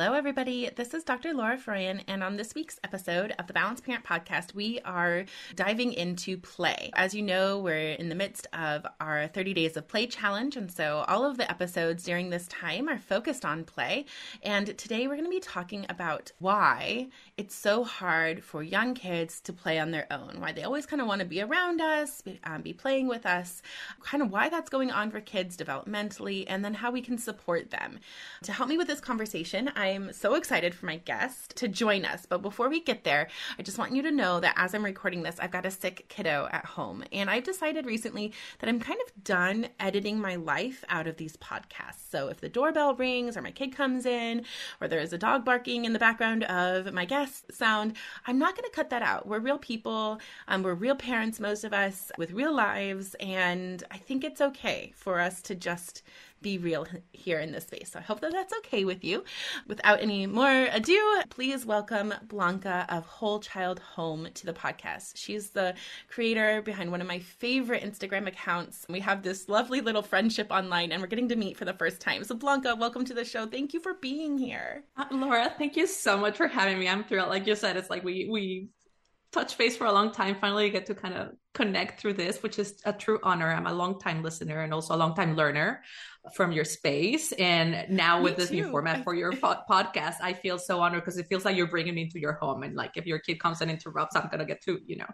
Hello, everybody. This is Dr. Laura Froyen, and on this week's episode of the Balanced Parent Podcast, we are diving into play. As you know, we're in the midst of our 30 Days of Play challenge, and so all of the episodes during this time are focused on play. And today we're going to be talking about why it's so hard for young kids to play on their own, why they always kind of want to be around us, be, um, be playing with us, kind of why that's going on for kids developmentally, and then how we can support them. To help me with this conversation, I'm so excited for my guest to join us. But before we get there, I just want you to know that as I'm recording this, I've got a sick kiddo at home. And I've decided recently that I'm kind of done editing my life out of these podcasts. So if the doorbell rings or my kid comes in or there's a dog barking in the background of my guest sound, I'm not going to cut that out. We're real people. Um, we're real parents, most of us, with real lives. And I think it's okay for us to just be real here in this space. So I hope that that's okay with you. Without any more ado, please welcome Blanca of Whole Child Home to the podcast. She's the creator behind one of my favorite Instagram accounts. We have this lovely little friendship online and we're getting to meet for the first time. So Blanca, welcome to the show. Thank you for being here. Uh, Laura, thank you so much for having me. I'm thrilled. Like you said, it's like we we touch base for a long time. Finally, get to kind of connect through this, which is a true honor. I'm a long time listener and also a long time learner from your space. And now with this too. new format for your po- podcast, I feel so honored because it feels like you're bringing me into your home. And like if your kid comes and interrupts, I'm gonna get to you know.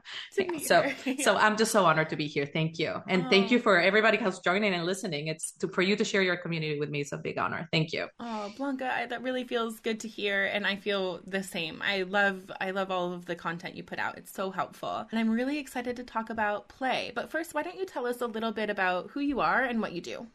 So yeah. so I'm just so honored to be here. Thank you, and oh. thank you for everybody who's joining and listening. It's to, for you to share your community with me. It's a big honor. Thank you. Oh, Blanca, I, that really feels good to hear, and I feel the same. I love I love all of the content you put out. It's so helpful, and I'm really excited to talk about play. But first, why don't you tell us a little bit about who you are and what you do?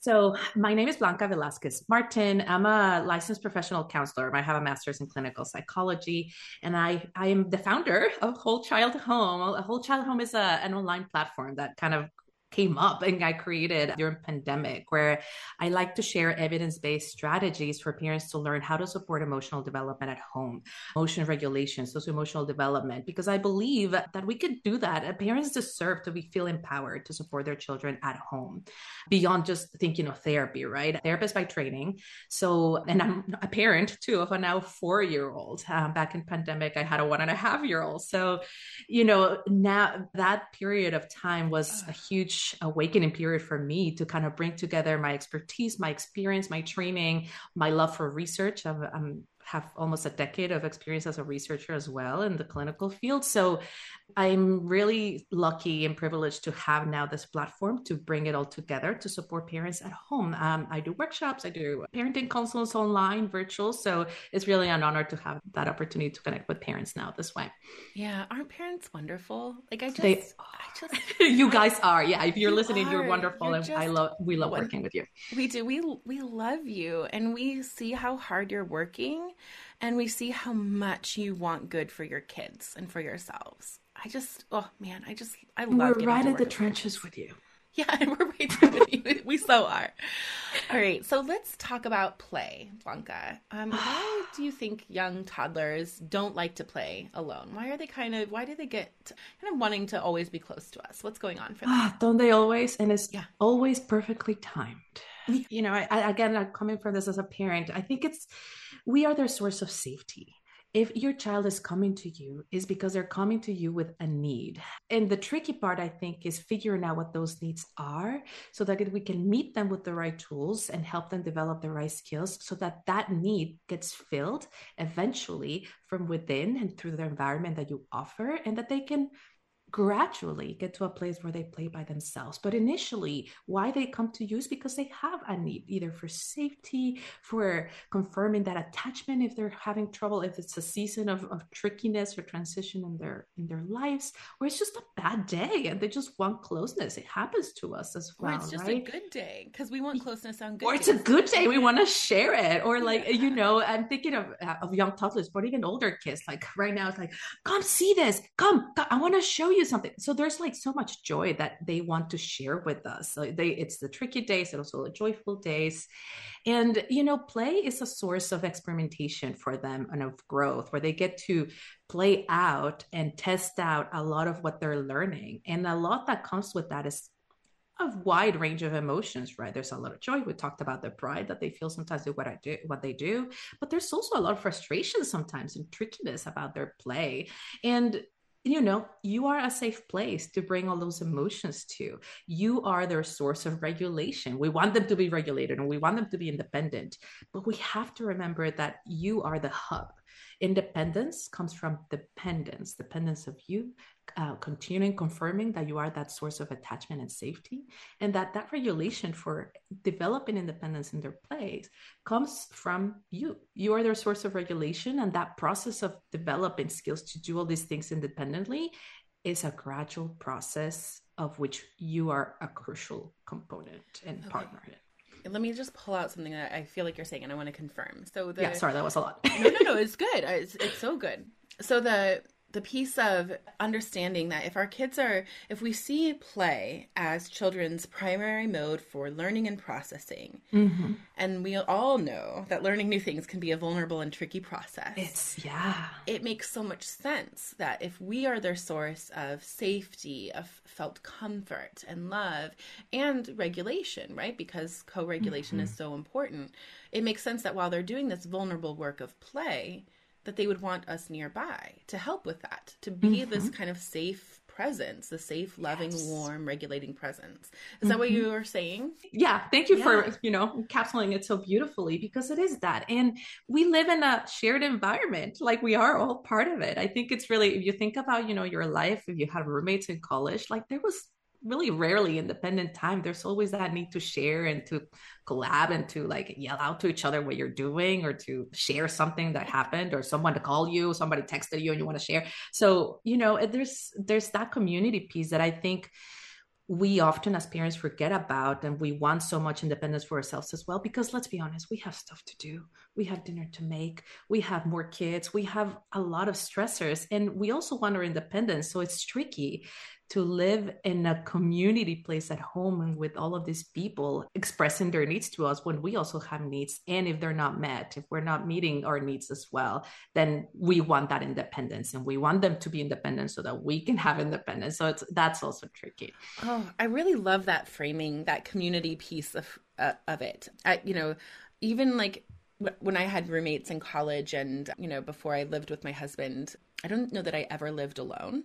So, my name is Blanca Velasquez Martin. I'm a licensed professional counselor. I have a master's in clinical psychology, and I, I am the founder of Whole Child Home. A Whole Child Home is a, an online platform that kind of came up and I created during pandemic where I like to share evidence-based strategies for parents to learn how to support emotional development at home, emotion regulation, socio-emotional development, because I believe that we could do that. Parents deserve to be feel empowered to support their children at home beyond just thinking of therapy, right? Therapist by training. So, and I'm a parent too of a now four-year-old. Um, back in pandemic, I had a one and a half year old. So, you know, now that period of time was a huge huge awakening period for me to kind of bring together my expertise, my experience, my training, my love for research. I'm have almost a decade of experience as a researcher as well in the clinical field. So I'm really lucky and privileged to have now this platform to bring it all together to support parents at home. Um, I do workshops, I do parenting consults online, virtual. So it's really an honor to have that opportunity to connect with parents now this way. Yeah, aren't parents wonderful? Like I just, they, I just, you guys are. Yeah, if you're you listening, are. you're wonderful, you're and I love, we love working with you. We do. We we love you, and we see how hard you're working, and we see how much you want good for your kids and for yourselves. I just, oh man, I just, I love. We're right in the trenches with you. Yeah, and we're right there with you. We so are. All right, so let's talk about play, Blanca. Um, why do you think young toddlers don't like to play alone? Why are they kind of why do they get kind of wanting to always be close to us? What's going on for them? Ah, don't they always? And it's yeah. always perfectly timed. you know, I, I, again, I'm coming from this as a parent. I think it's we are their source of safety. If your child is coming to you is because they're coming to you with a need. And the tricky part i think is figuring out what those needs are so that we can meet them with the right tools and help them develop the right skills so that that need gets filled eventually from within and through the environment that you offer and that they can gradually get to a place where they play by themselves. But initially, why they come to use because they have a need either for safety, for confirming that attachment if they're having trouble, if it's a season of, of trickiness or transition in their in their lives, or it's just a bad day and they just want closeness. It happens to us as well. Or it's just right? a good day because we want closeness on good. Or it's a good day. We want to share it. Or like yeah. you know, I'm thinking of of young toddlers, but even older kids. Like right now, it's like, come see this. Come, come I want to show you you something so there's like so much joy that they want to share with us so they it's the tricky days and also the joyful days and you know play is a source of experimentation for them and of growth where they get to play out and test out a lot of what they're learning and a lot that comes with that is a wide range of emotions, right? There's a lot of joy. We talked about the pride that they feel sometimes with what I do, what they do, but there's also a lot of frustration sometimes and trickiness about their play. And you know, you are a safe place to bring all those emotions to. You are their source of regulation. We want them to be regulated and we want them to be independent, but we have to remember that you are the hub. Independence comes from dependence, dependence of you, uh, continuing confirming that you are that source of attachment and safety, and that that regulation for developing independence in their place comes from you. You are their source of regulation, and that process of developing skills to do all these things independently is a gradual process of which you are a crucial component and okay. partner in let me just pull out something that I feel like you're saying, and I want to confirm. So the yeah, sorry, that was a lot. no, no, no, it's good. It's it's so good. So the the piece of understanding that if our kids are if we see play as children's primary mode for learning and processing mm-hmm. and we all know that learning new things can be a vulnerable and tricky process it's yeah it makes so much sense that if we are their source of safety of felt comfort and love and regulation right because co-regulation mm-hmm. is so important it makes sense that while they're doing this vulnerable work of play that they would want us nearby to help with that, to be mm-hmm. this kind of safe presence, the safe, loving, yes. warm, regulating presence. Is mm-hmm. that what you were saying? Yeah. Thank you yeah. for, you know, encapsulating it so beautifully because it is that. And we live in a shared environment. Like we are all part of it. I think it's really, if you think about, you know, your life, if you have roommates in college, like there was really rarely independent time. There's always that need to share and to collab and to like yell out to each other what you're doing or to share something that happened or someone to call you somebody texted you and you want to share. So you know there's there's that community piece that i think we often as parents forget about and we want so much independence for ourselves as well because let's be honest we have stuff to do. We have dinner to make. We have more kids. We have a lot of stressors and we also want our independence. So it's tricky to live in a community place at home with all of these people expressing their needs to us when we also have needs. And if they're not met if we're not meeting our needs as well then we want that independence and we want them to be independent so that we can have independence. So it's that's also tricky. Oh i really love that framing that community piece of uh, of it. I, you know even like when I had roommates in college and, you know, before I lived with my husband, I don't know that I ever lived alone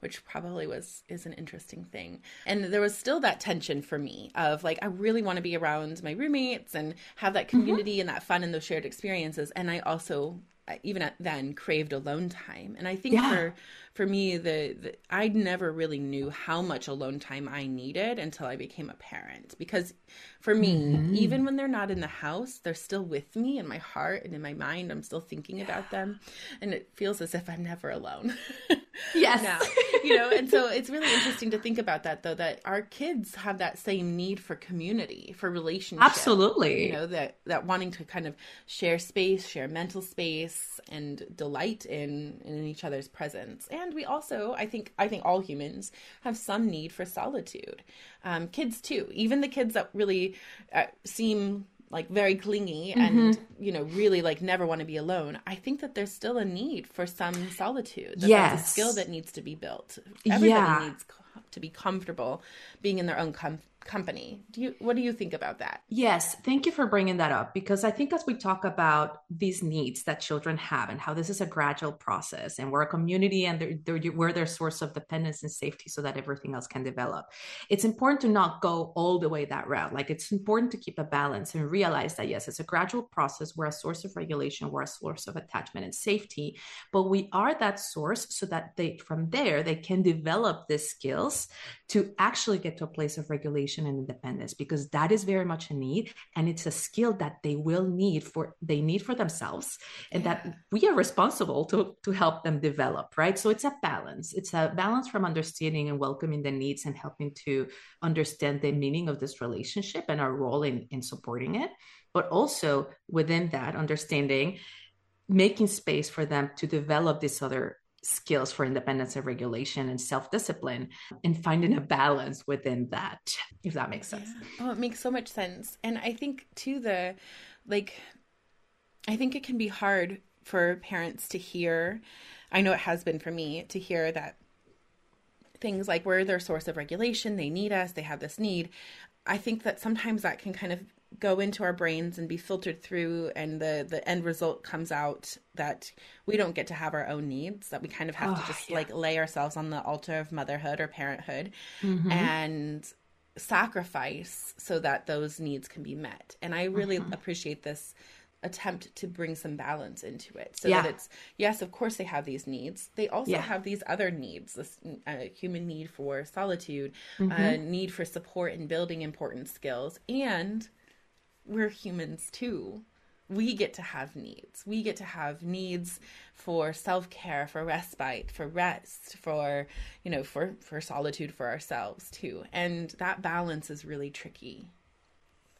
which probably was is an interesting thing. And there was still that tension for me of like I really want to be around my roommates and have that mm-hmm. community mm-hmm. and that fun and those shared experiences and I also even then craved alone time. And i think yeah. for for me the, the i never really knew how much alone time i needed until i became a parent. Because for me mm-hmm. even when they're not in the house they're still with me in my heart and in my mind. I'm still thinking yeah. about them. And it feels as if i'm never alone. Yes. Now you know and so it's really interesting to think about that though that our kids have that same need for community for relationship. Absolutely. You know that that wanting to kind of share space share mental space and delight in in each other's presence. And we also i think i think all humans have some need for solitude. Um, kids too. Even the kids that really uh, seem like very clingy mm-hmm. and you know really like never want to be alone i think that there's still a need for some solitude that yes a skill that needs to be built. Everybody yeah. needs to be comfortable being in their own com- company. Do you what do you think about that? Yes, thank you for bringing that up because I think as we talk about these needs that children have and how this is a gradual process and we're a community and they're, they're, we're their source of dependence and safety so that everything else can develop. It's important to not go all the way that route. Like it's important to keep a balance and realize that yes, it's a gradual process. We're a source of regulation, we're a source of attachment and safety, but we are that source so that they from there they can develop the skills to actually get to a place of regulation and independence because that is very much a need and it's a skill that they will need for they need for themselves and that we are responsible to to help them develop right? So it's a balance. It's a balance from understanding and welcoming the needs and helping to understand the meaning of this relationship and our role in in supporting it but also within that understanding making space for them to develop this other skills for independence and regulation and self-discipline and finding a balance within that if that makes sense. Yeah. oh it makes so much sense. And i think too the like i think it can be hard for parents to hear i know it has been for me to hear that things like we're their source of regulation they need us they have this need. I think that sometimes that can kind of go into our brains and be filtered through and the the end result comes out that we don't get to have our own needs that we kind of have oh, to just yeah. like lay ourselves on the altar of motherhood or parenthood mm-hmm. and sacrifice so that those needs can be met and i really mm-hmm. appreciate this attempt to bring some balance into it so yeah. that it's yes of course they have these needs they also yeah. have these other needs this uh, human need for solitude mm-hmm. uh, need for support in building important skills and we're humans too. We get to have needs. We get to have needs for self-care, for respite, for rest, for, you know, for for solitude for ourselves too. And that balance is really tricky.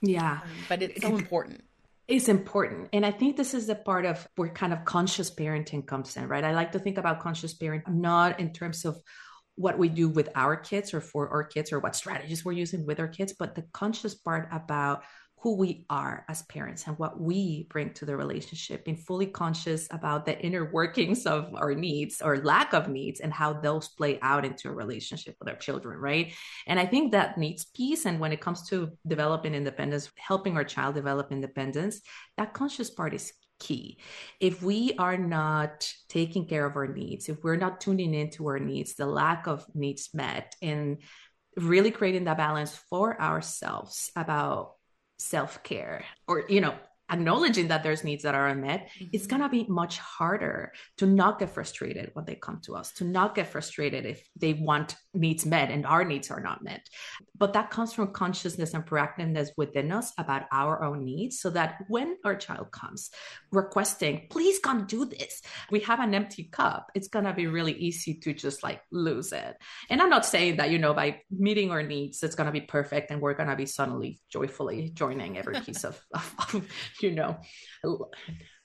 Yeah. Um, but it's so important It's important. And I think this is the part of where kind of conscious parenting comes in, right? I like to think about conscious parenting not in terms of what we do with our kids or for our kids or what strategies we're using with our kids, but the conscious part about who we are as parents and what we bring to the relationship, being fully conscious about the inner workings of our needs or lack of needs and how those play out into a relationship with our children, right? And I think that needs peace. And when it comes to developing independence, helping our child develop independence, that conscious part is key. If we are not taking care of our needs, if we're not tuning into our needs, the lack of needs met, and really creating that balance for ourselves about self care or, you know, acknowledging that there's needs that are unmet, mm-hmm. it's going to be much harder to not get frustrated when they come to us, to not get frustrated if they want needs met and our needs are not met. But that comes from consciousness and proactiveness within us about our own needs so that when our child comes requesting, please come do this, we have an empty cup, it's going to be really easy to just like lose it. And I'm not saying that, you know, by meeting our needs, it's going to be perfect and we're going to be suddenly joyfully joining every piece of, of, of you know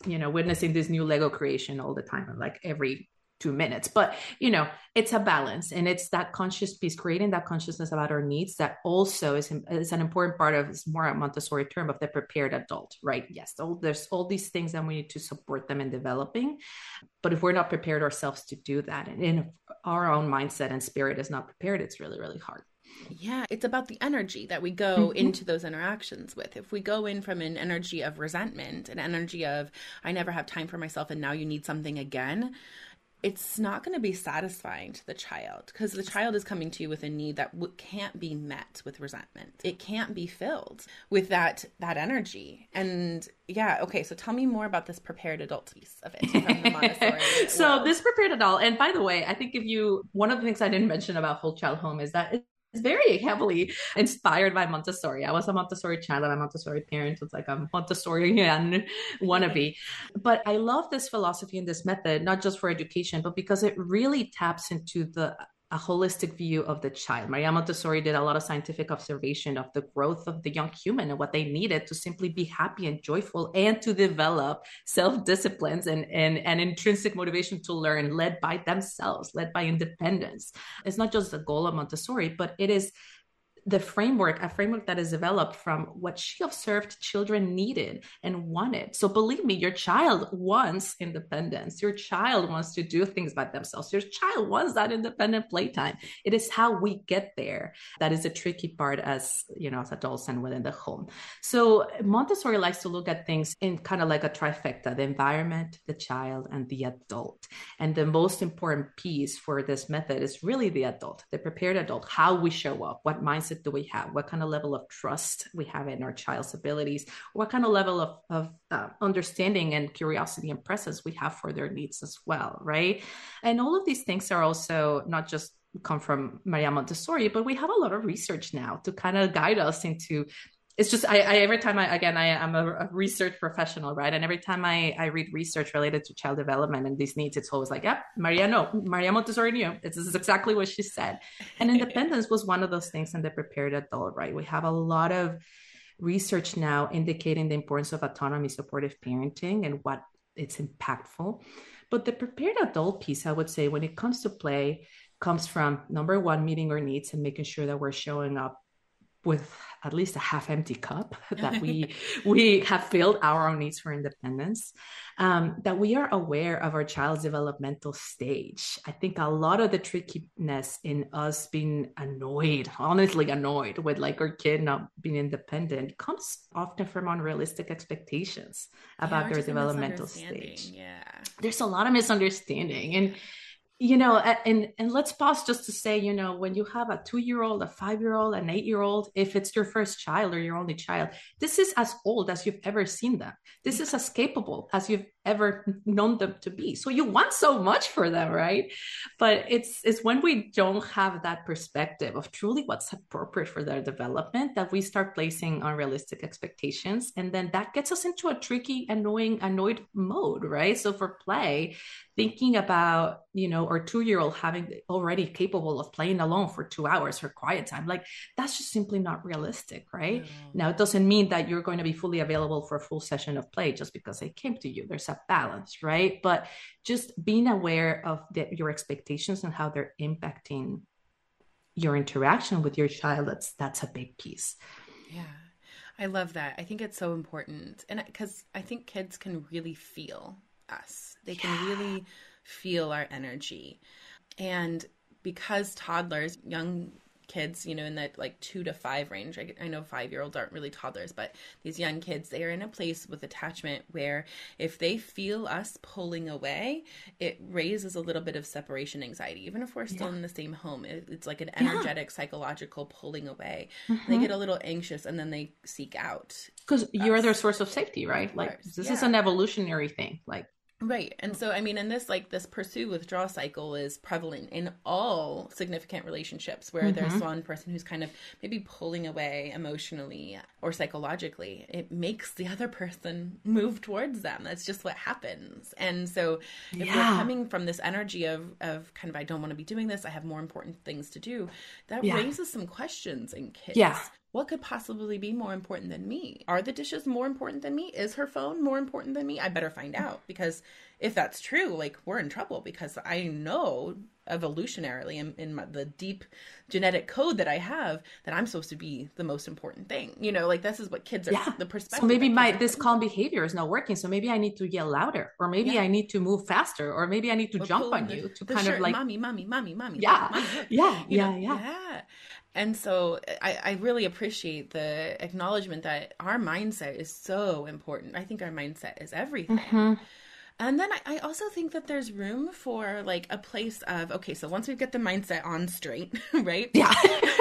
you know witnessing this new lego creation all the time like every two minutes. But you know it's a balance and it's that conscious piece creating that consciousness about our needs that also is, is an important part of it's more a montessori term of the prepared adult right? Yes all, there's all these things that we need to support them in developing. But if we're not prepared ourselves to do that and in our own mindset and spirit is not prepared it's really really hard yeah, it's about the energy that we go mm-hmm. into those interactions with. If we go in from an energy of resentment, an energy of, I never have time for myself and now you need something again, it's not going to be satisfying to the child because the child is coming to you with a need that w- can't be met with resentment. It can't be filled with that that energy. And yeah, okay. So tell me more about this prepared adult piece of it from the Montessori. so world. this prepared adult, and by the way, I think if you one of the things I didn't mention about whole child home is that very heavily inspired by Montessori. I was a Montessori child and a Montessori parent. It's like a Montessorian wannabe. But I love this philosophy and this method, not just for education, but because it really taps into the a holistic view of the child. Maria Montessori did a lot of scientific observation of the growth of the young human and what they needed to simply be happy and joyful and to develop self-disciplines and, and, and intrinsic motivation to learn led by themselves, led by independence. It's not just the goal of Montessori, but it is the framework, a framework that is developed from what she observed children needed and wanted. So believe me, your child wants independence. Your child wants to do things by themselves. Your child wants that independent playtime. It is how we get there. That is a tricky part as, you know, as adults and within the home. So Montessori likes to look at things in kind of like a trifecta, the environment, the child, and the adult. And the most important piece for this method is really the adult, the prepared adult, how we show up, what mindset mindset do we have? What kind of level of trust we have in our child's abilities? What kind of level of, of uh, understanding and curiosity and presence we have for their needs as well, right? And all of these things are also not just come from Maria Montessori, but we have a lot of research now to kind of guide us into it's just I, I, every time I again I am a, a, research professional, right? And every time I I read research related to child development and these needs, it's always like, yep, Maria, no, Maria Montessori knew. This is exactly what she said. And independence was one of those things in the prepared adult, right? We have a lot of research now indicating the importance of autonomy, supportive parenting, and what it's impactful. But the prepared adult piece, I would say, when it comes to play, comes from number one, meeting our needs and making sure that we're showing up with at least a half empty cup that we we have filled our own needs for independence um, that we are aware of our child's developmental stage. I think a lot of the trickiness in us being annoyed honestly annoyed with like our kid not being independent comes often from unrealistic expectations about yeah, their developmental stage. yeah. There's a lot of misunderstanding and you know and and let's pause just to say you know when you have a two year old a five year old an eight year old if it's your first child or your only child this is as old as you've ever seen them. This is as capable as you've ever known them to be. So you want so much for them right? But it's it's when we don't have that perspective of truly what's appropriate for their development that we start placing unrealistic expectations. And then that gets us into a tricky annoying annoyed mode right? So for play thinking about you know our two year old having already capable of playing alone for two hours for quiet time like that's just simply not realistic right? Now it doesn't mean that you're going to be fully available for a full session of play just because they came to you. There's a balance right? But just being aware of the, your expectations and how they're impacting your interaction with your child that's that's a big piece. Yeah. I love that. I think it's so important. And because I think kids can really feel us. They yeah. can really feel our energy. And because toddlers, young kids, you know, in that like two to five range, I, I know five year olds aren't really toddlers, but these young kids, they are in a place with attachment where if they feel us pulling away, it raises a little bit of separation anxiety. Even if we're still yeah. in the same home, it, it's like an energetic, yeah. psychological pulling away. Mm-hmm. They get a little anxious and then they seek out. Because you're their source of safety, right? Like, this yeah. is an evolutionary thing. Like, Right. And so I mean and this like this pursue withdraw cycle is prevalent in all significant relationships where mm-hmm. there's one person who's kind of maybe pulling away emotionally or psychologically. It makes the other person move towards them. That's just what happens. And so if yeah. we're coming from this energy of of kind of I don't want to be doing this, I have more important things to do, that yeah. raises some questions in kids. Yeah what could possibly be more important than me? Are the dishes more important than me? Is her phone more important than me? I better find out because if that's true, like we're in trouble because I know evolutionarily in, in my, the deep genetic code that I have that I'm supposed to be the most important thing. You know, like this is what kids are yeah. the perspective. So maybe my this calm behavior is not working. So maybe I need to yell louder, or maybe yeah. I need to move faster, or maybe I need to or jump on the, you to kind shirt, of like mommy, mommy, mommy, mommy. Yeah, mommy, yeah, yeah, yeah, yeah. And so I, I really appreciate the acknowledgement that our mindset is so important. I think our mindset is everything. Mm-hmm. And then I, I, also think that there's room for like a place of okay, so once we get the mindset on straight, right? Yeah.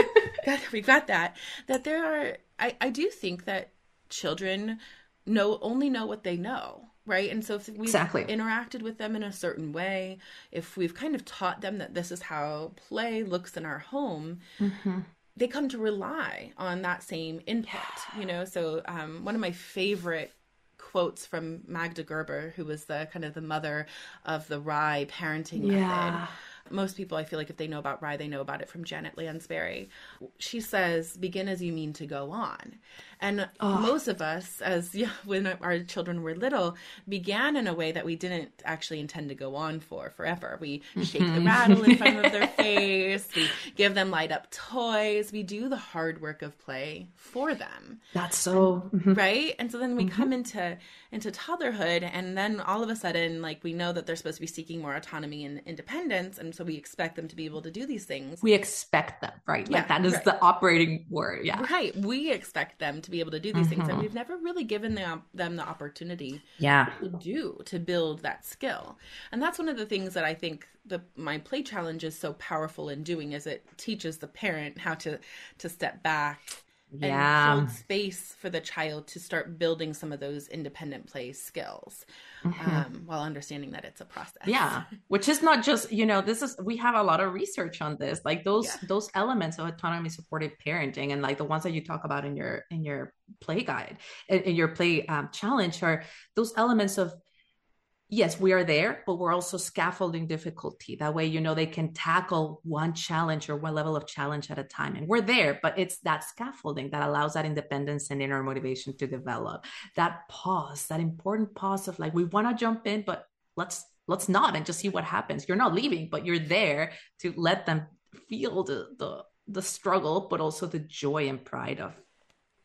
we've got that. That there are I, I do think that children know only know what they know right? And so if we've exactly. interacted with them in a certain way, if we've kind of taught them that this is how play looks in our home, mm-hmm. they come to rely on that same input, yeah. you know? So um, one of my favorite quotes from Magda Gerber, who was the kind of the mother of the RIE parenting yeah. method, most people i feel like if they know about RIE they know about it from janet lansbury she says begin as you mean to go on and oh. most of us as yeah, when our children were little began in a way that we didn't actually intend to go on for forever we shake the mm-hmm. rattle in front of their face we give them light up toys we do the hard work of play for them that's so mm-hmm. right and so then we mm-hmm. come into into toddlerhood and then all of a sudden like we know that they're supposed to be seeking more autonomy and independence and so we expect them to be able to do these things. We expect them right? Yeah, like that is right. the operating word yeah. Right. We expect them to be able to do these mm-hmm. things and we've never really given them them the opportunity yeah. to do to build that skill. And that's one of the things that i think the my play challenge is so powerful in doing is it teaches the parent how to to step back yeah. and hold space for the child to start building some of those independent play skills mm-hmm. um, while understanding that it's a process yeah which is not just you know this is we have a lot of research on this like those yeah. those elements of autonomy supported parenting and like the ones that you talk about in your in your play guide in, in your play um, challenge are those elements of yes, we are there, but we're also scaffolding difficulty. That way, you know, they can tackle one challenge or one level of challenge at a time. And we're there, but it's that scaffolding that allows that independence and inner motivation to develop. That pause, that important pause of like, we want to jump in, but let's let's not and just see what happens. You're not leaving, but you're there to let them feel the the the struggle, but also the joy and pride of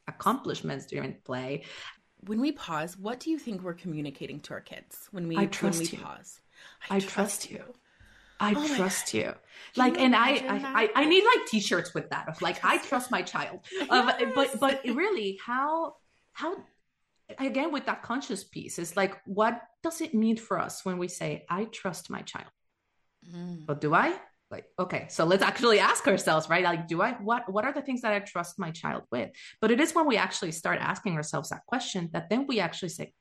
accomplishments during play when we pause, what do you think we're communicating to our kids when we I trust when we you. pause? I, I trust, trust you. I oh trust you. Like, and I, I, I, need like t-shirts with that of like, I trust my child. yes. um, but, but really how, how, again, with that conscious piece is like, what does it mean for us when we say, I trust my child? Mm. But do I? Like okay so let's actually ask ourselves right? Like do i what what are the things that i trust my child with? But it is when we actually start asking ourselves that question that then we actually say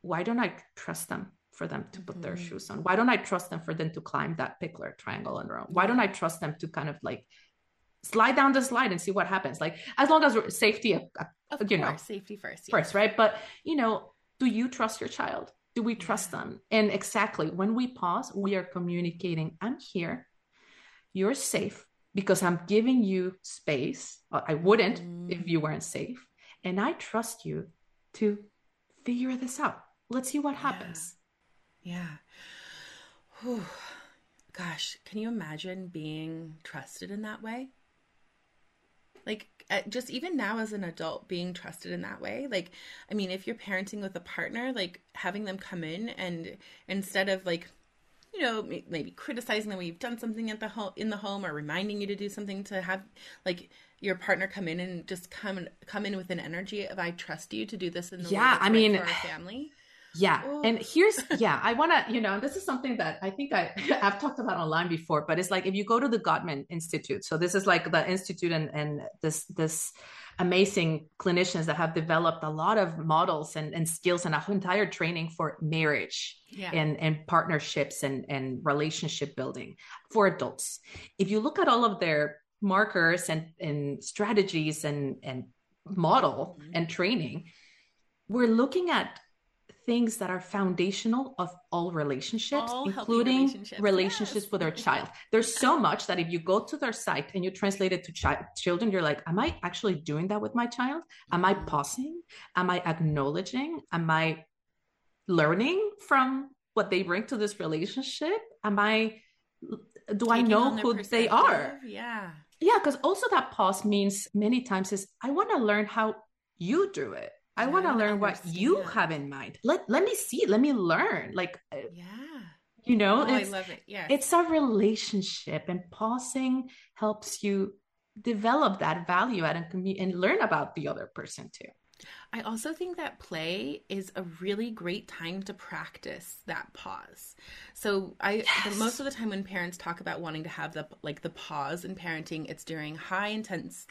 why don't i trust them for them to put mm-hmm. their shoes on? Why don't i trust them for them to climb that Pikler triangle on their own? Why don't i trust them to kind of like slide down the slide and see what happens? Like as long as safety uh, of you course, know safety first yeah. first right? But you know do you trust your child? Do we trust them? And exactly when we pause we are communicating i'm here you're safe because I'm giving you space. I wouldn't mm. if you weren't safe. And I trust you to figure this out. Let's see what happens. Yeah. yeah. Gosh, can you imagine being trusted in that way? Like, uh, just even now as an adult, being trusted in that way. Like, I mean, if you're parenting with a partner, like having them come in and instead of like, you know, maybe criticizing the way you've done something at the home in the home or reminding you to do something to have like your partner come in and just come come in with an energy of I trust you to do this in the yeah, I mean, for our family. Yeah. Ooh. And here's, yeah, I want to, you know, this is something that I think I, I've talked about online before, but it's like if you go to the Gottman Institute, so this is like the institute and, and this, this amazing clinicians that have developed a lot of models and, and skills and a whole entire training for marriage yeah. and, and partnerships and, and relationship building for adults. If you look at all of their markers and, and strategies and, and model mm-hmm. and training, we're looking at things that are foundational of all relationships, all including relationships, relationships yes. with our child. There's so much that if you go to their site and you translate it to chi- children, you're like, am I actually doing that with my child? Am I mm-hmm. pausing? Am I acknowledging? Am I learning from what they bring to this relationship? Am I, do Taking I know who they are? Yeah. Yeah, because also that pause means many times is I want to learn how you do it I want to learn what you have in mind. Let let me see. Let me learn. Like uh, yeah. You know, oh, I love it. Yeah. It's a relationship and pausing helps you develop that value and and learn about the other person too. I also think that play is a really great time to practice that pause. So I yes. the, most of the time when parents talk about wanting to have the like the pause in parenting, it's during high intense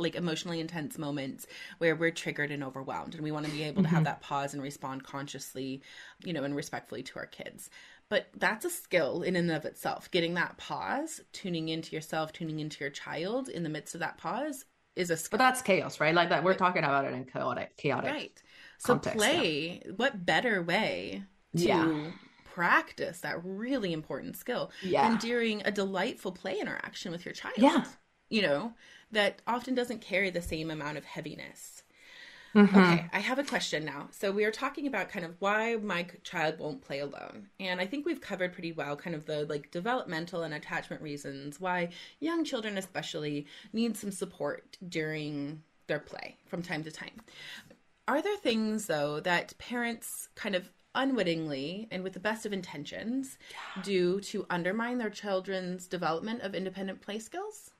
like emotionally intense moments where we're triggered and overwhelmed and we want to be able to have mm-hmm. that pause and respond consciously you know and respectfully to our kids but that's a skill in and of itself getting that pause tuning into yourself tuning into your child in the midst of that pause is a skill but that's chaos right like that we're talking about it in chaotic chaotic right so context, play yeah. what better way to yeah practice that really important skill Yeah. and during a delightful play interaction with your child Yeah. You know that often doesn't carry the same amount of heaviness Mhm. Okay, I have a question now. So we are talking about kind of why my child won't play alone. And I think we've covered pretty well kind of the like developmental and attachment reasons why young children especially need some support during their play from time to time. Are there things though that parents kind of unwittingly and with the best of intentions do to undermine their children's development of independent play skills?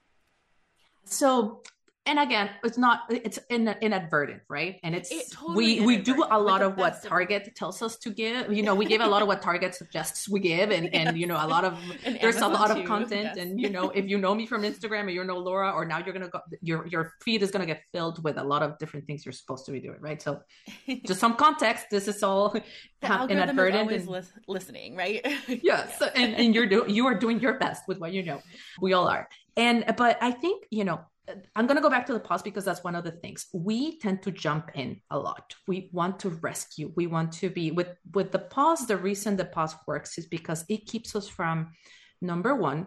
So, and again, it's not it's in, inadvertent, right? And it's It totally we we do a lot of what Target tells us to give. You know, we give a lot of what Target suggests we give, and and you know a lot of And there's a Amazon lot of content, yes. and you know if you know me from Instagram or you know Laura, or now you're gonna go your your feed is gonna get filled with a lot of different things you're supposed to be doing, right? So, just some context. This is all the is inadvertent. always and- lis- listening, right? yeah and, and you're doing you are doing your best with what you know we all are and but i think you know i'm going to go back to the pause because that's one of the things. We tend to jump in a lot. We want to rescue. We want to be with with the pause the reason the pause works is because it keeps us from number one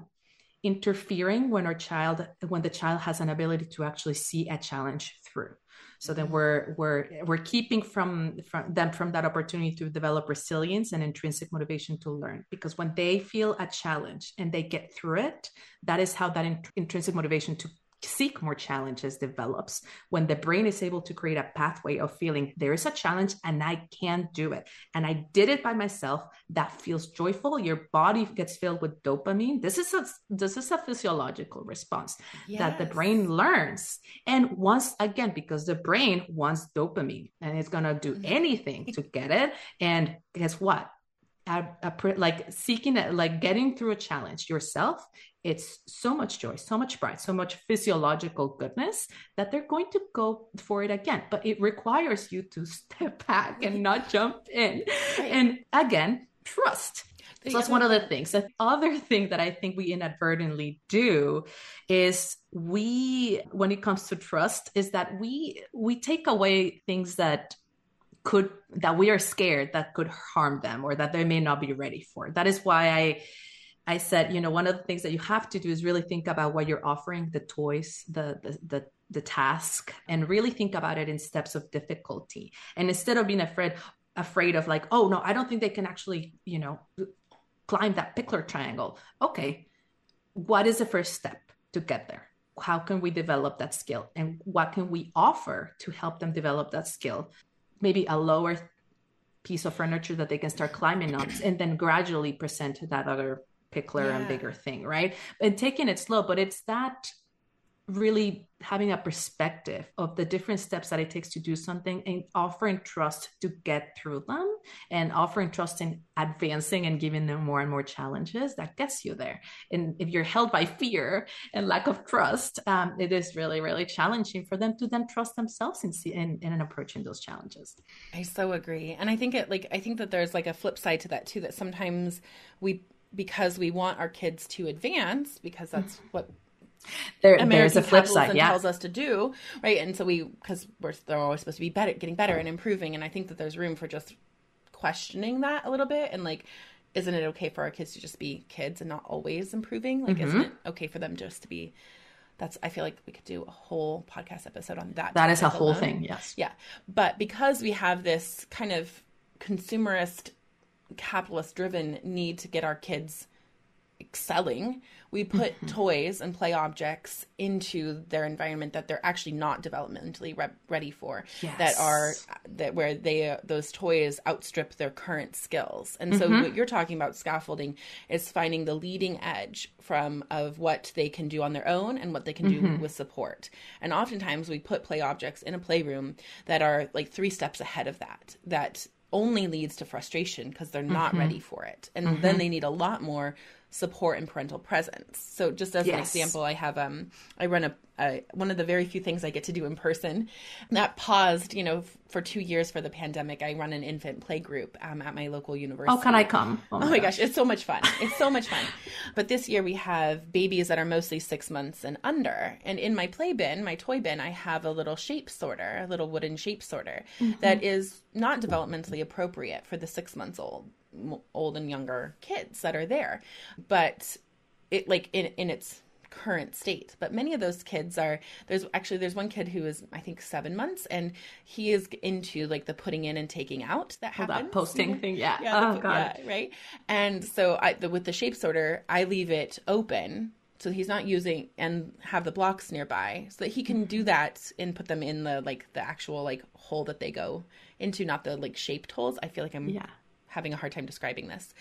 interfering when our child when the child has an ability to actually see a challenge through so then we're we're we're keeping from from them from that opportunity to develop resilience and intrinsic motivation to learn. Because when they feel a challenge and they get through it that is how that in- intrinsic motivation to seek more challenges develops when the brain is able to create a pathway of feeling there is a challenge and I can do it and I did it by myself that feels joyful your body gets filled with dopamine this is a this is a physiological response that the brain learns. And once again, because the brain wants dopamine and it's going to do Mhm. anything to get it. And guess what? A, a like seeking it, like getting through a challenge yourself, it's so much joy, so much pride, so much physiological goodness that they're going to go for it again. But it requires you to step back and not jump in. Right. And again, trust. So that's one of the things. The other thing that I think we inadvertently do is we, when it comes to trust, is that we we take away things that could that we are scared that could harm them or that they may not be ready for. That is why I I said, you know, one of the things that you have to do is really think about what you're offering, the toys, the the the, the task, and really think about it in steps of difficulty. And instead of being afraid afraid of like, oh no, I don't think they can actually, you know, climb that Pikler triangle. Okay, what is the first step to get there? How can we develop that skill? And what can we offer to help them develop that skill? Maybe a lower piece of furniture that they can start climbing on and then gradually present that other Pikler and bigger thing, right? And taking it slow, but it's that really having a perspective of the different steps that it takes to do something and offering trust to get through them and offering trust in advancing and giving them more and more challenges that gets you there and if you're held by fear and lack of trust um, it is really really challenging for them to then trust themselves in, in, in approaching those challenges I so agree. And I think it like I think that there's like a flip side to that too that sometimes we because we want our kids to advance because that's mm-hmm. what there, American there's a flip side yeah tells us to do, right? And so we because we're they're always supposed to be better, getting better and improving. And I think that there's room for just questioning that a little bit and like, isn't it okay for our kids to just be kids and not always improving? Like, isn't mm-hmm. it okay for them just to be? That's I feel like we could do a whole podcast episode on that. that is a whole alone. thing yes Yeah. But because we have this kind of consumerist, capitalist driven need to get our kids excelling, we put Mm-hmm. toys and play objects into their environment that they're actually not developmentally re- ready for. That are that where they uh, those toys outstrip their current skills. And so Mm-hmm. what you're talking about scaffolding is finding the leading edge from of what they can do on their own and what they can Mm-hmm. do with support. And oftentimes we put play objects in a playroom that are like three steps ahead of that. That only leads to frustration because they're not Mm-hmm. ready for it. And then they need a lot more support and parental presence. So just as an example, I have um I run a, a one of the very few things I get to do in person that paused, you know, f- for 2 years for the pandemic. I run an infant play group um, at my local university. oh can i come Oh my gosh, it's so much fun. It's so much fun. But this year we have babies that are mostly six months and under. And in my play bin, my toy bin, I have a little shape sorter, a little wooden shape sorter that is not developmentally appropriate for the six months old old and younger kids that are there. But it like in in its current state. But many of those kids are there's actually there's one kid who is i think seven months and he is into like the putting in and taking out that oh, happens. that posting thing yeah, yeah oh god. yeah, right? And so i the, with the shape sorter i leave it open so he's not using and have the blocks nearby so that he can do that and put them in the like the actual like hole that they go into not the like shaped holes. I feel like i'm yeah. having a hard time describing this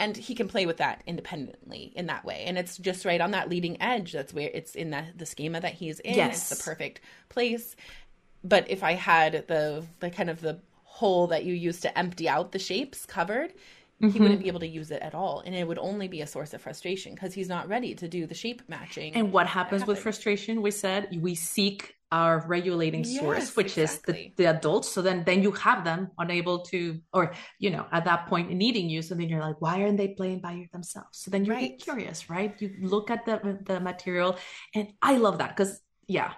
and he can play with that independently in that way. And it's just right on that leading edge. That's where it's in the, the schema that he's in. Yes. it's the perfect place. But if i had the the kind of the hole that you use to empty out the shapes covered mm-hmm. he wouldn't be able to use it at all. And it would only be a source of frustration because he's not ready to do the shape matching and what happens with frustration we said we seek our regulating yes, source which exactly. is the, the adults so then then you have them unable to or you know at that point needing you so then you're like why aren't they playing by themselves so then you right. get curious right you look at the the material and i love that because yeah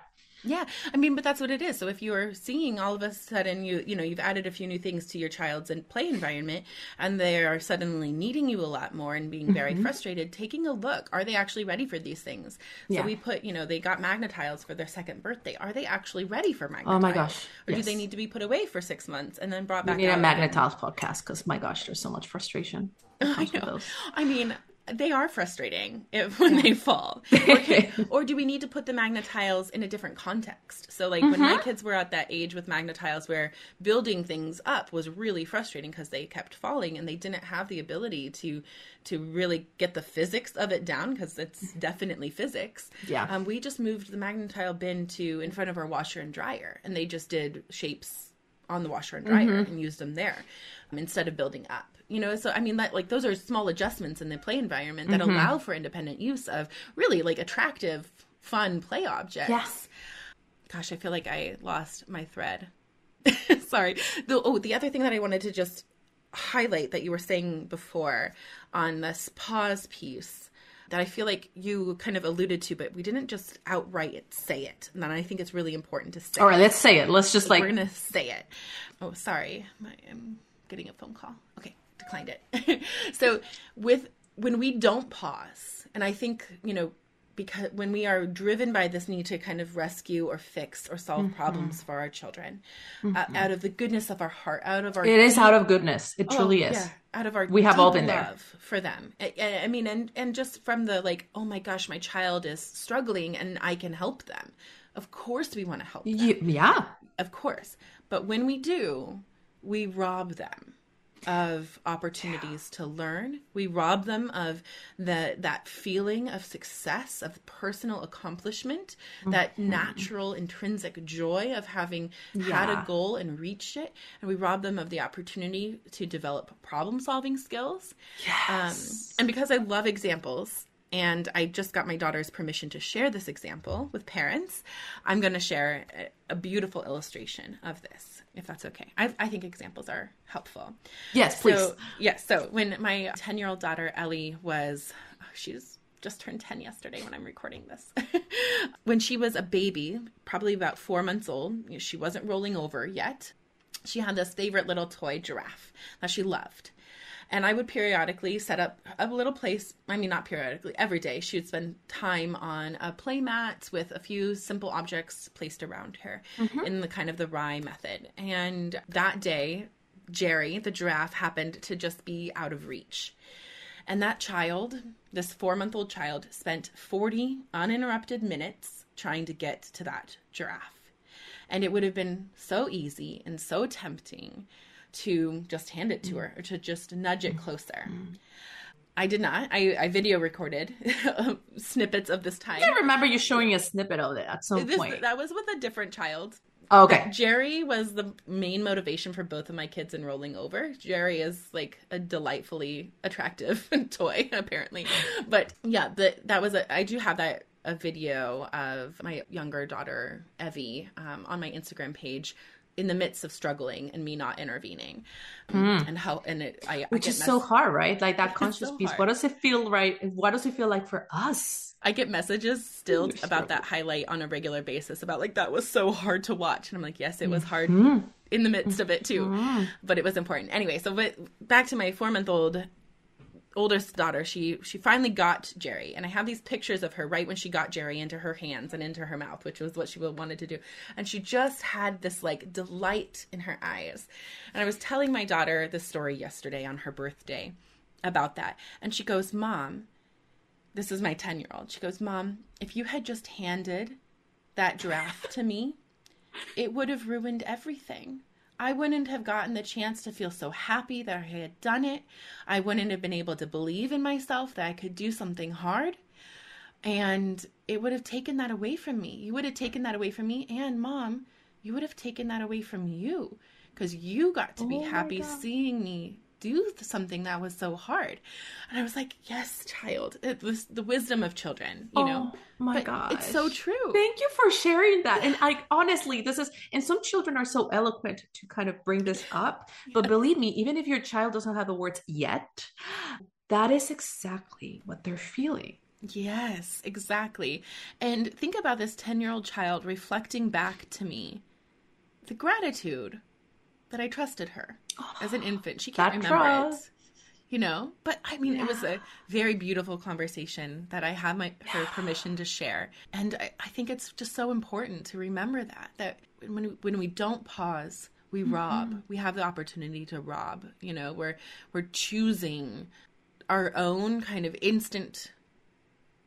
yeah, I mean, but that's what it is. So if you are seeing all of a sudden you you know you've added a few new things to your child's play environment, and they are suddenly needing you a lot more and being very mm-hmm. frustrated, taking a look, are they actually ready for these things? So yeah. we put you know they got Magna-Tiles for their second birthday. Are they actually ready for Magna? Oh my gosh! Or yes. do they need to be put away for six months and then brought back? We need a Magna-Tiles podcast because my gosh, there's so much frustration. I know. I mean, they are frustrating if, when they fall. Okay. or do we need to put the Magna-Tiles in a different context? So, like mm-hmm. when my mm-hmm. kids were at that age with Magna-Tiles, where building things up was really frustrating because they kept falling and they didn't have the ability to to really get the physics of it down because it's definitely physics. Yeah. Um, we just moved the Magna-Tile bin to in front of our washer and dryer, and they just did shapes on the washer and dryer mm-hmm. and used them there instead of building up you know so i mean that like those are small adjustments in the play environment that mm-hmm. allow for independent use of really like attractive fun play objects yes gosh i feel like i lost my thread sorry the, oh the other thing that i wanted to just highlight that you were saying before on this pause piece that I feel like you kind of alluded to, but we didn't just outright say it. And then I think it's really important to say. All right, let's say it. Let's just like we're gonna say it. Oh, sorry, I'm getting a phone call. Okay declined it. so with when we don't pause, and I think you know because when we are driven by this need to kind of rescue or fix or solve mm-hmm. problems for our children uh, mm-hmm. uh, out of the goodness of our heart out of our it is out of goodness it truly oh, is yeah, out of our we have all been there for them I, I, mean and and just from the like oh my gosh my child is struggling and i can help them of course we want to help them. yeah of course but when we do we rob them of opportunities yeah. to learn. We rob them of the that feeling of success, of personal accomplishment, mm-hmm. that natural intrinsic joy of having yeah. had a goal and reached it, and we rob them of the opportunity to develop problem solving skills. Yes. Um, and because I love examples, and I just got my daughter's permission to share this example with parents, I'm going to share a, a beautiful illustration of this if that's okay. I, I think examples are helpful. Yes, please. So, yes. So when my 10 year old daughter, Ellie, was, oh, she's just turned 10 yesterday when I'm recording this. when she was a baby, probably about four months old, she wasn't rolling over yet. She had this favorite little toy giraffe that she loved. And I would periodically set up a little place. I mean, not periodically, every day. She would spend time on a play mat with a few simple objects placed around her mm-hmm. in the kind of the RIE method. And that day, Jerry, the giraffe, happened to just be out of reach. And that child, this four month old child, spent 40 uninterrupted minutes trying to get to that giraffe. And it would have been so easy and so tempting to just hand it to mm. her or to just nudge it mm. closer. Mm. I did not. I, I video recorded snippets of this time. I remember you showing a snippet of it at some this, point. That was with a different child. Oh, okay. Jerry was the main motivation for both of my kids in rolling over. Jerry is like a delightfully attractive toy, apparently. But yeah, the, that was a. I do have that a video of my younger daughter Evie um, on my Instagram page in the midst of struggling and me not intervening mm. and how and it I, which I is so hard right like that conscious so piece hard. what does it feel right what does it feel like for us i get messages still about that highlight on a regular basis about like that was so hard to watch and i'm like yes it was hard mm-hmm. in the midst of it too. Mm. But it was important. Anyway, so but back to my four month old oldest daughter, she she finally got Jerry, and I have these pictures of her right when she got Jerry into her hands and into her mouth, which was what she wanted to do, and she just had this like delight in her eyes. And I was telling my daughter the story yesterday on her birthday about that, and she goes, "Mom, this is my ten year old." She goes, "Mom, if you had just handed that giraffe to me, it would have ruined everything." I wouldn't have gotten the chance to feel so happy that I had done it. I wouldn't have been able to believe in myself that I could do something hard. And it would have taken that away from me. You would have taken that away from me. And mom, you would have taken that away from you because you got to be oh happy seeing me do something that was so hard. And I was like, yes, child. It was the wisdom of children, you oh, know. my god. It's so true. Thank you for sharing that. And I honestly, this is and some children are so eloquent to kind of bring this up. But believe me, even if your child doesn't have the words yet, that is exactly what they're feeling. Yes, exactly. And think about this 10 year old child reflecting back to me the gratitude that I trusted her as an infant. She can't remember it. You know, but I mean, yeah. it was a very beautiful conversation that I had my her permission to share, and I, I, think it's just so important to remember that that when when we don't pause, we mm-hmm. rob. We have the opportunity to rob. You know, we're we're choosing our own kind of instant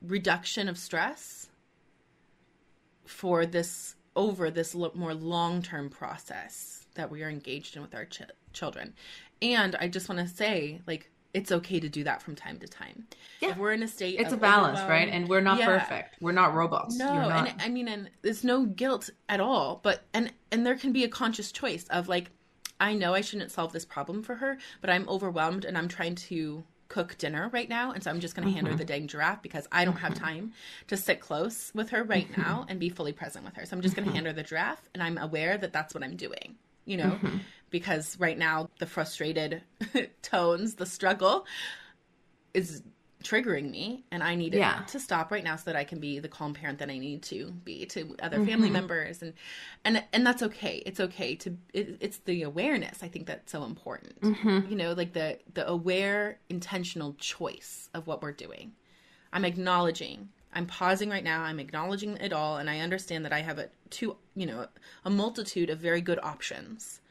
reduction of stress for this over this more long term process that we are engaged in with our ch- children. And I just want to say, like, it's okay to do that from time to time. Yeah. If we're in a state, it's a balance, right? And we're not yeah. perfect. We're not robots. No, not... and I mean, and there's no guilt at all. But and and there can be a conscious choice of like, I know I shouldn't solve this problem for her, but I'm overwhelmed and I'm trying to cook dinner right now and so i'm just going to mm-hmm. hand her mm-hmm. the dang giraffe because i don't have mm-hmm. time to sit close with her right mm-hmm. now and be fully present with her so i'm just going to hand her the giraffe and i'm aware that that's what i'm doing you know, mm-hmm. because right now the frustrated tones, the struggle is triggering me and I need yeah. to stop right now so that I can be the calm parent that I need to be to other mm-hmm. family members and and and that's okay. It's okay to it, it's the awareness I think that's so important. Mm-hmm. You know, like the the aware intentional choice of what we're doing. I'm acknowledging I'm pausing right now. I'm acknowledging it all, and I understand that I have a two, you know, a multitude of very good options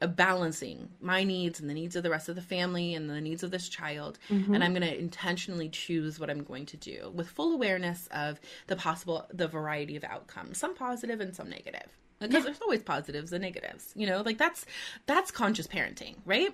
of balancing my needs and the needs of the rest of the family and the needs of this child. Mm-hmm. And I'm going to intentionally choose what I'm going to do with full awareness of the possible, the variety of outcomes, some positive and some negative. Because yeah. there's always positives and negatives, you know, like that's that's conscious parenting, right?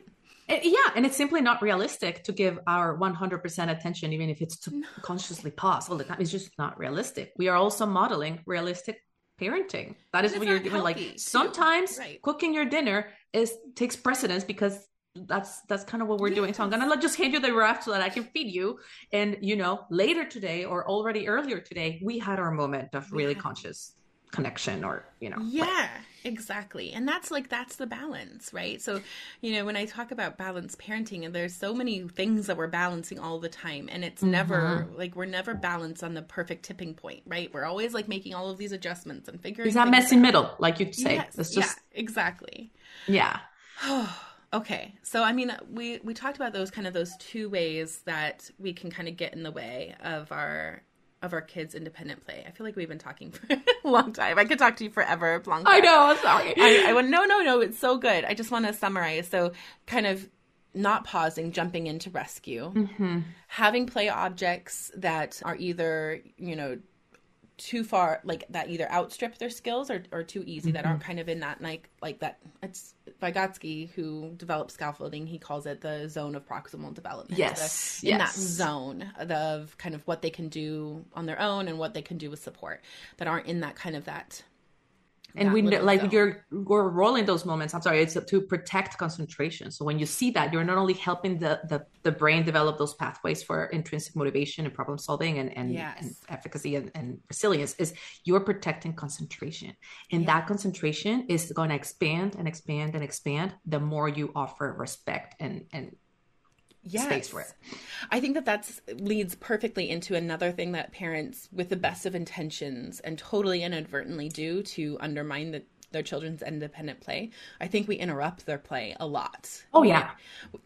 Eh, yeah and it's simply not realistic to give our 100% attention even if it's to no. consciously pause all the time it's just not realistic we are also modeling realistic parenting that is what you're doing like too. sometimes right. cooking your dinner is takes precedence because that's that's kind of what we're yes. doing so i'm gonna like, just hand you the raft so that i can feed you and you know later today or already earlier today we had our moment of really yeah. conscious connection or you know yeah like, exactly. And that's like that's the balance right? So you know when i talk about balanced parenting and there's so many things that we're balancing all the time and it's mm-hmm. never like we're never balanced on the perfect tipping point right? We're always like making all of these adjustments and figuring It's that messy out. middle like you'd say. Yes, it's just yeah, exactly. Yeah. Okay. So i mean we we talked about those kind of those two ways that we can kind of get in the way of our of our kids' independent play. I feel like we've been talking for a long time. I could talk to you forever, Blanca. I know. Sorry. I, I went, no, no, no. It's so good. I just want to summarize. So, kind of not pausing, jumping into rescue, mm-hmm. having play objects that are either, you know, too far like that either outstrip their skills or, or too easy mm-hmm. that aren't mm-hmm. kind of in that like like that it's Vygotsky who developed scaffolding he calls it the zone of proximal development yes the, in yes. that zone of kind of what they can do on their own and what they can do with support that aren't in that kind of that and we like you're we're rolling those moments i'm sorry it's to protect concentration so when you see that you're not only helping the the, the brain develop those pathways for intrinsic motivation and problem solving and and, yes. and efficacy and, and, resilience is you're protecting concentration and yeah. that concentration is going to expand and expand and expand the more you offer respect and and yes. space for it. I think that that leads perfectly into another thing that parents, with the best of intentions and totally inadvertently do to undermine the their children's independent play. I think we interrupt their play a lot. Oh yeah.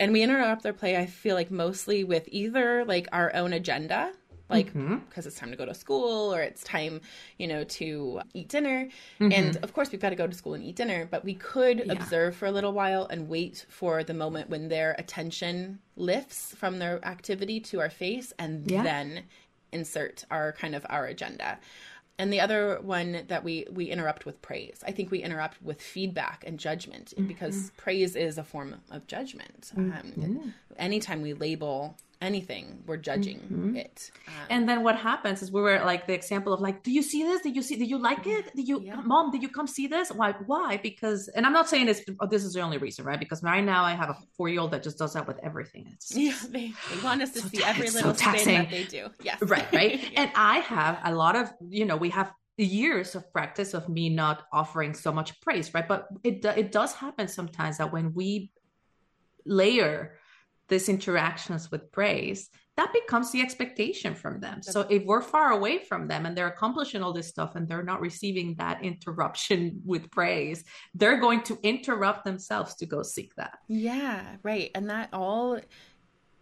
And we interrupt their play I feel like mostly with either like our own agenda like because mm-hmm. it's time to go to school or it's time you know to eat dinner mm-hmm. and of course we've got to go to school and eat dinner but we could yeah. observe for a little while and wait for the moment when their attention lifts from their activity to our face and yeah. then insert our kind of our agenda and the other one that we we interrupt with praise i think we interrupt with feedback and judgment mm-hmm. because praise is a form of judgment um, mm-hmm. anytime we label anything we're judging mm-hmm. it. Um, and then what happens is we were like the example of like do you see this? Did you see did you like it? Did you yeah. mom did you come see this? Why why? Because and i'm not saying this oh, this is the only reason right? Because right now i have a four-year-old that just does that with everything. It's yeah they, they want us to so see every little so spin that they do. Yes. Right right? Yeah. and i have a lot of you know we have years of practice of me not offering so much praise right? But it it does happen sometimes that when we layer these interactions with praise, that becomes the expectation from them. So if we're far away from them and they're accomplishing all this stuff and they're not receiving that interruption with praise, they're going to interrupt themselves to go seek that. Yeah, right. And that all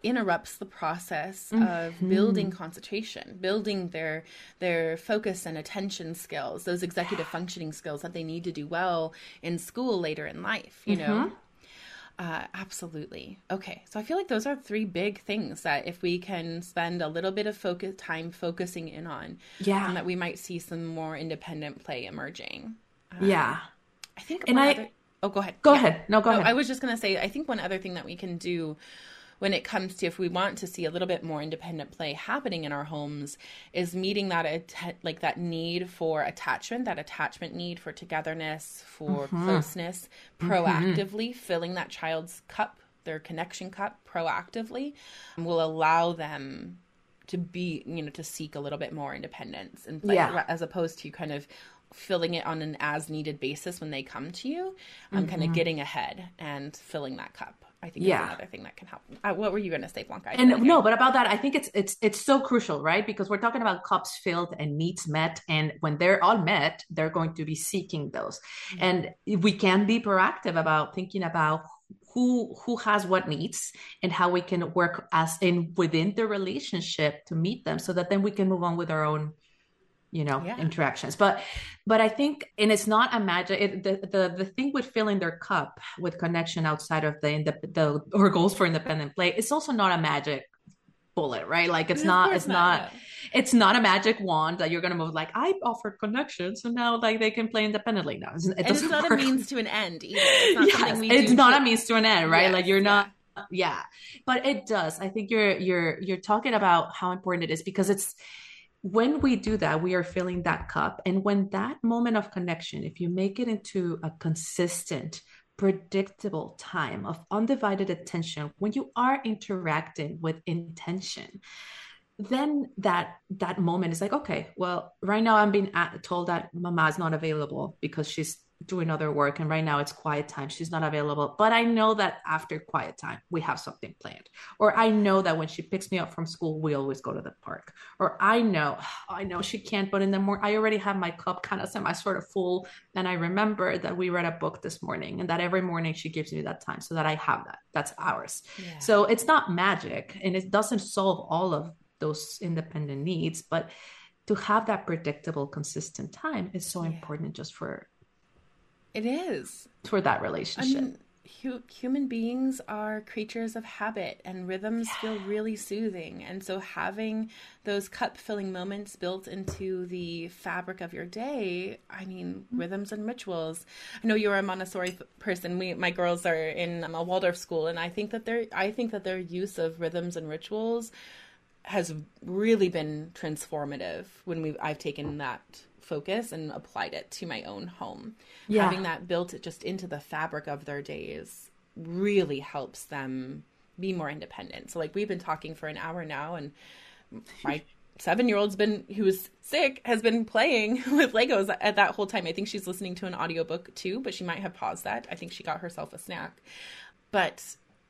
interrupts the process mm-hmm. of building concentration building their their focus and attention skills those executive functioning skills that they need to do well in school later in life you mm-hmm. know uh, absolutely. Okay, so I feel like those are three big things that if we can spend a little bit of focus time focusing in on, yeah, that we might see some more independent play emerging. Um, yeah, I think. And I. Other... oh, go ahead. Go yeah. ahead. No, go no, ahead. I was just gonna say. I think one other thing that we can do when it comes to if we want to see a little bit more independent play happening in our homes is meeting that like that need for attachment that attachment need for togetherness for mm-hmm. closeness mm-hmm. proactively mm-hmm. filling that child's cup their connection cup proactively will allow them to be you know to seek a little bit more independence and yeah. as opposed to kind of filling it on an as needed basis when they come to you i'm mm-hmm. kind of getting ahead and filling that cup I think yeah. another thing that can help. Uh, what were you going to say, Blanca? And no, but about that, I think it's it's it's so crucial, right? Because we're talking about cups filled and needs met, and when they're all met, they're going to be seeking those, mm-hmm. and we can be proactive about thinking about who who has what needs and how we can work as in within the relationship to meet them, so that then we can move on with our own you know yeah. interactions. But but i think and it's not a magic it, the, the the thing with filling their cup with connection outside of the the, the or goals for independent play it's also not a magic bullet right? Like it's not it's not, not. it's not a magic wand that you're gonna move like i offered connection so now like they can play independently. Now it it's not work. a means to an end either. It's not, yes, it's not a means to an end right? Yes, like you're not yeah. But it does. I think you're you're you're talking about how important it is because it's when we do that, we are filling that cup. And when that moment of connection, if you make it into a consistent, predictable time of undivided attention, when you are interacting with intention, then that that moment is like okay well right now i'm being told that mama's not available because she's doing other work and right now it's quiet time. She's not available but i know that after quiet time we have something planned. Or i know that when she picks me up from school we always go to the park. Or i know i know she can't but in the morning i already have my cup kind of semi sort of full and i remember that we read a book this morning and that every morning she gives me that time so that i have that. That's ours. Yeah. so it's not magic and it doesn't solve all of those independent needs but to have that predictable consistent time is so yeah. important just for it is. Toward that relationship. I mean, hu- human beings are creatures of habit and rhythms yeah. feel really soothing. And so having those cup filling moments built into the fabric of your day, I mean, mm-hmm. rhythms and rituals. I know you're a Montessori person. We, my girls are in um, a Waldorf school, and I think that their, I think that their use of rhythms and rituals has really been transformative when we I've taken that focus and applied it to my own home. Yeah. Having that built just into the fabric of their days really helps them be more independent. So like we've been talking for an hour now and my seven year old's been who's sick has been playing with Legos at that whole time. I think she's listening to an audiobook too, but she might have paused that. I think she got herself a snack. But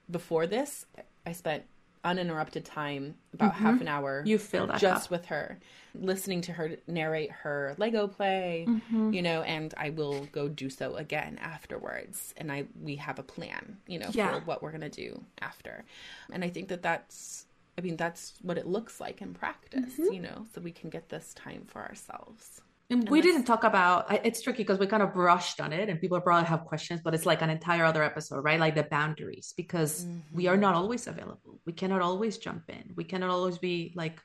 before this, I spent uninterrupted time, about mm-hmm. half an hour. You feel that just up. with her, listening to her narrate her Lego play, mm-hmm. you know, and I will go do so again afterwards. And I we have a plan, you know, yeah. for what we're gonna do after. And I think that that's, I mean, that's what it looks like in practice, mm-hmm. you know, so we can get this time for ourselves. And we didn't talk about it's tricky because we kind of brushed on it and people probably have questions, but it's like an entire other episode, right? Like the boundaries, because mm-hmm. we are not always available. We cannot always jump in. We cannot always be like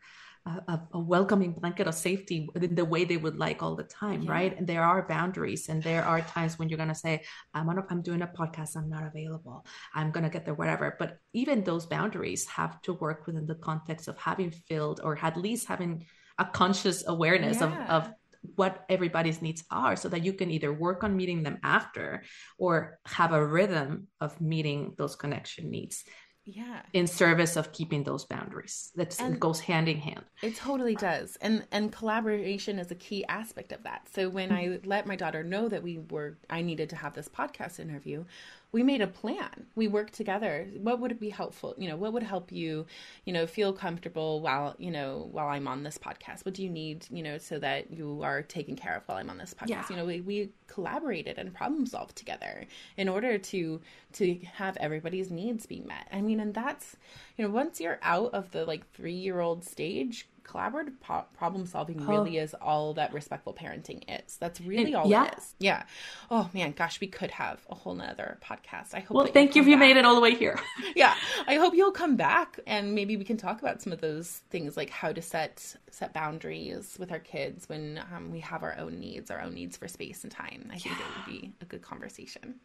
a, a welcoming blanket of safety in the way they would like all the time, yeah. right? And there are boundaries, and there are times when you're gonna say, "I'm on, a, I'm doing a podcast. I'm not available. I'm gonna get there, whatever." But even those boundaries have to work within the context of having filled or at least having a conscious awareness yeah. of, of what everybody's needs are so that you can either work on meeting them after or have a rhythm of meeting those connection needs yeah. in service of keeping those boundaries. That goes hand in hand. It totally does. And and collaboration is a key aspect of that. So when mm-hmm. i let my daughter know that we were i needed to have this podcast interview we made a plan. We worked together. What would be helpful? You know, what would help you, you know, feel comfortable while, you know, while I'm on this podcast? What do you need, you know, so that you are taken care of while I'm on this podcast? Yeah. You know, we, we collaborated and problem solved together in order to to have everybody's needs be met. I mean, and that's, you know, once you're out of the like 3-year-old stage, collaborative po- problem solving oh. really is all that respectful parenting is. That's really all yeah. it is. Yeah. Oh man, gosh, we could have a whole nother podcast. I hope. Well, thank you if you made it all the way here. yeah, I hope you'll come back and maybe we can talk about some of those things, like how to set set boundaries with our kids when um, we have our own needs, our own needs for space and time. I think yeah. it would be a good conversation.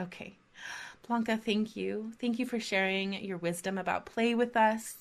Okay. Blanca, thank you. Thank you for sharing your wisdom about play with us.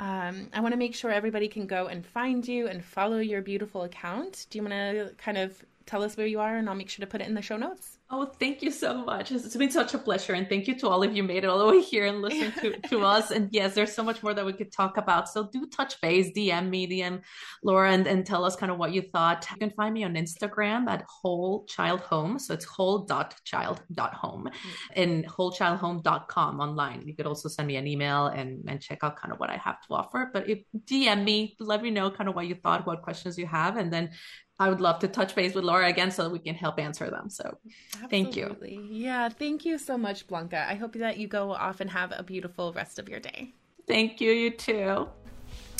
Um, I want to make sure everybody can go and find you and follow your beautiful account. Do you want to kind of tell us where you are and I'll make sure to put it in the show notes? Oh, thank you so much. It's been such a pleasure. And thank you to all of you made it all the way here and listened to, to us. And yes, there's so much more that we could talk about. So do touch base, DM me, DM Laura, and, and tell us kind of what you thought. You can find me on Instagram at whole child home. So it's whole dot child dot home mm-hmm. and wholechildhome.com online. You could also send me an email and, and check out kind of what I have to offer. But if DM me, let me know kind of what you thought, what questions you have, and then I would love to touch base with Laura again so that we can help answer them. So Absolutely. thank you. Yeah, thank you so much, Blanca. I hope that you go off and have a beautiful rest of your day. Thank you, you too.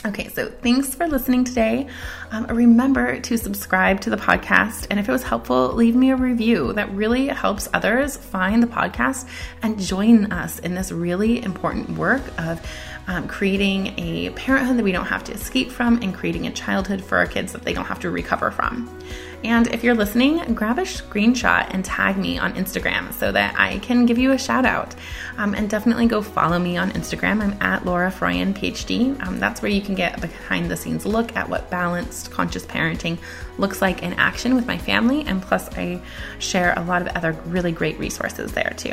Okay, so thanks for listening today. Um, remember to subscribe to the podcast. And if it was helpful, leave me a review. That really helps others find the podcast and join us in this really important work of um, creating a parenthood that we don't have to escape from, and creating a childhood for our kids that they don't have to recover from. And if you're listening, grab a screenshot and tag me on Instagram so that I can give you a shout out. Um, and definitely go follow me on Instagram. I'm at Laura Froyen, PhD. Um, that's where you can get a behind the scenes look at what balanced conscious parenting looks like in action with my family. And plus, I share a lot of other really great resources there too.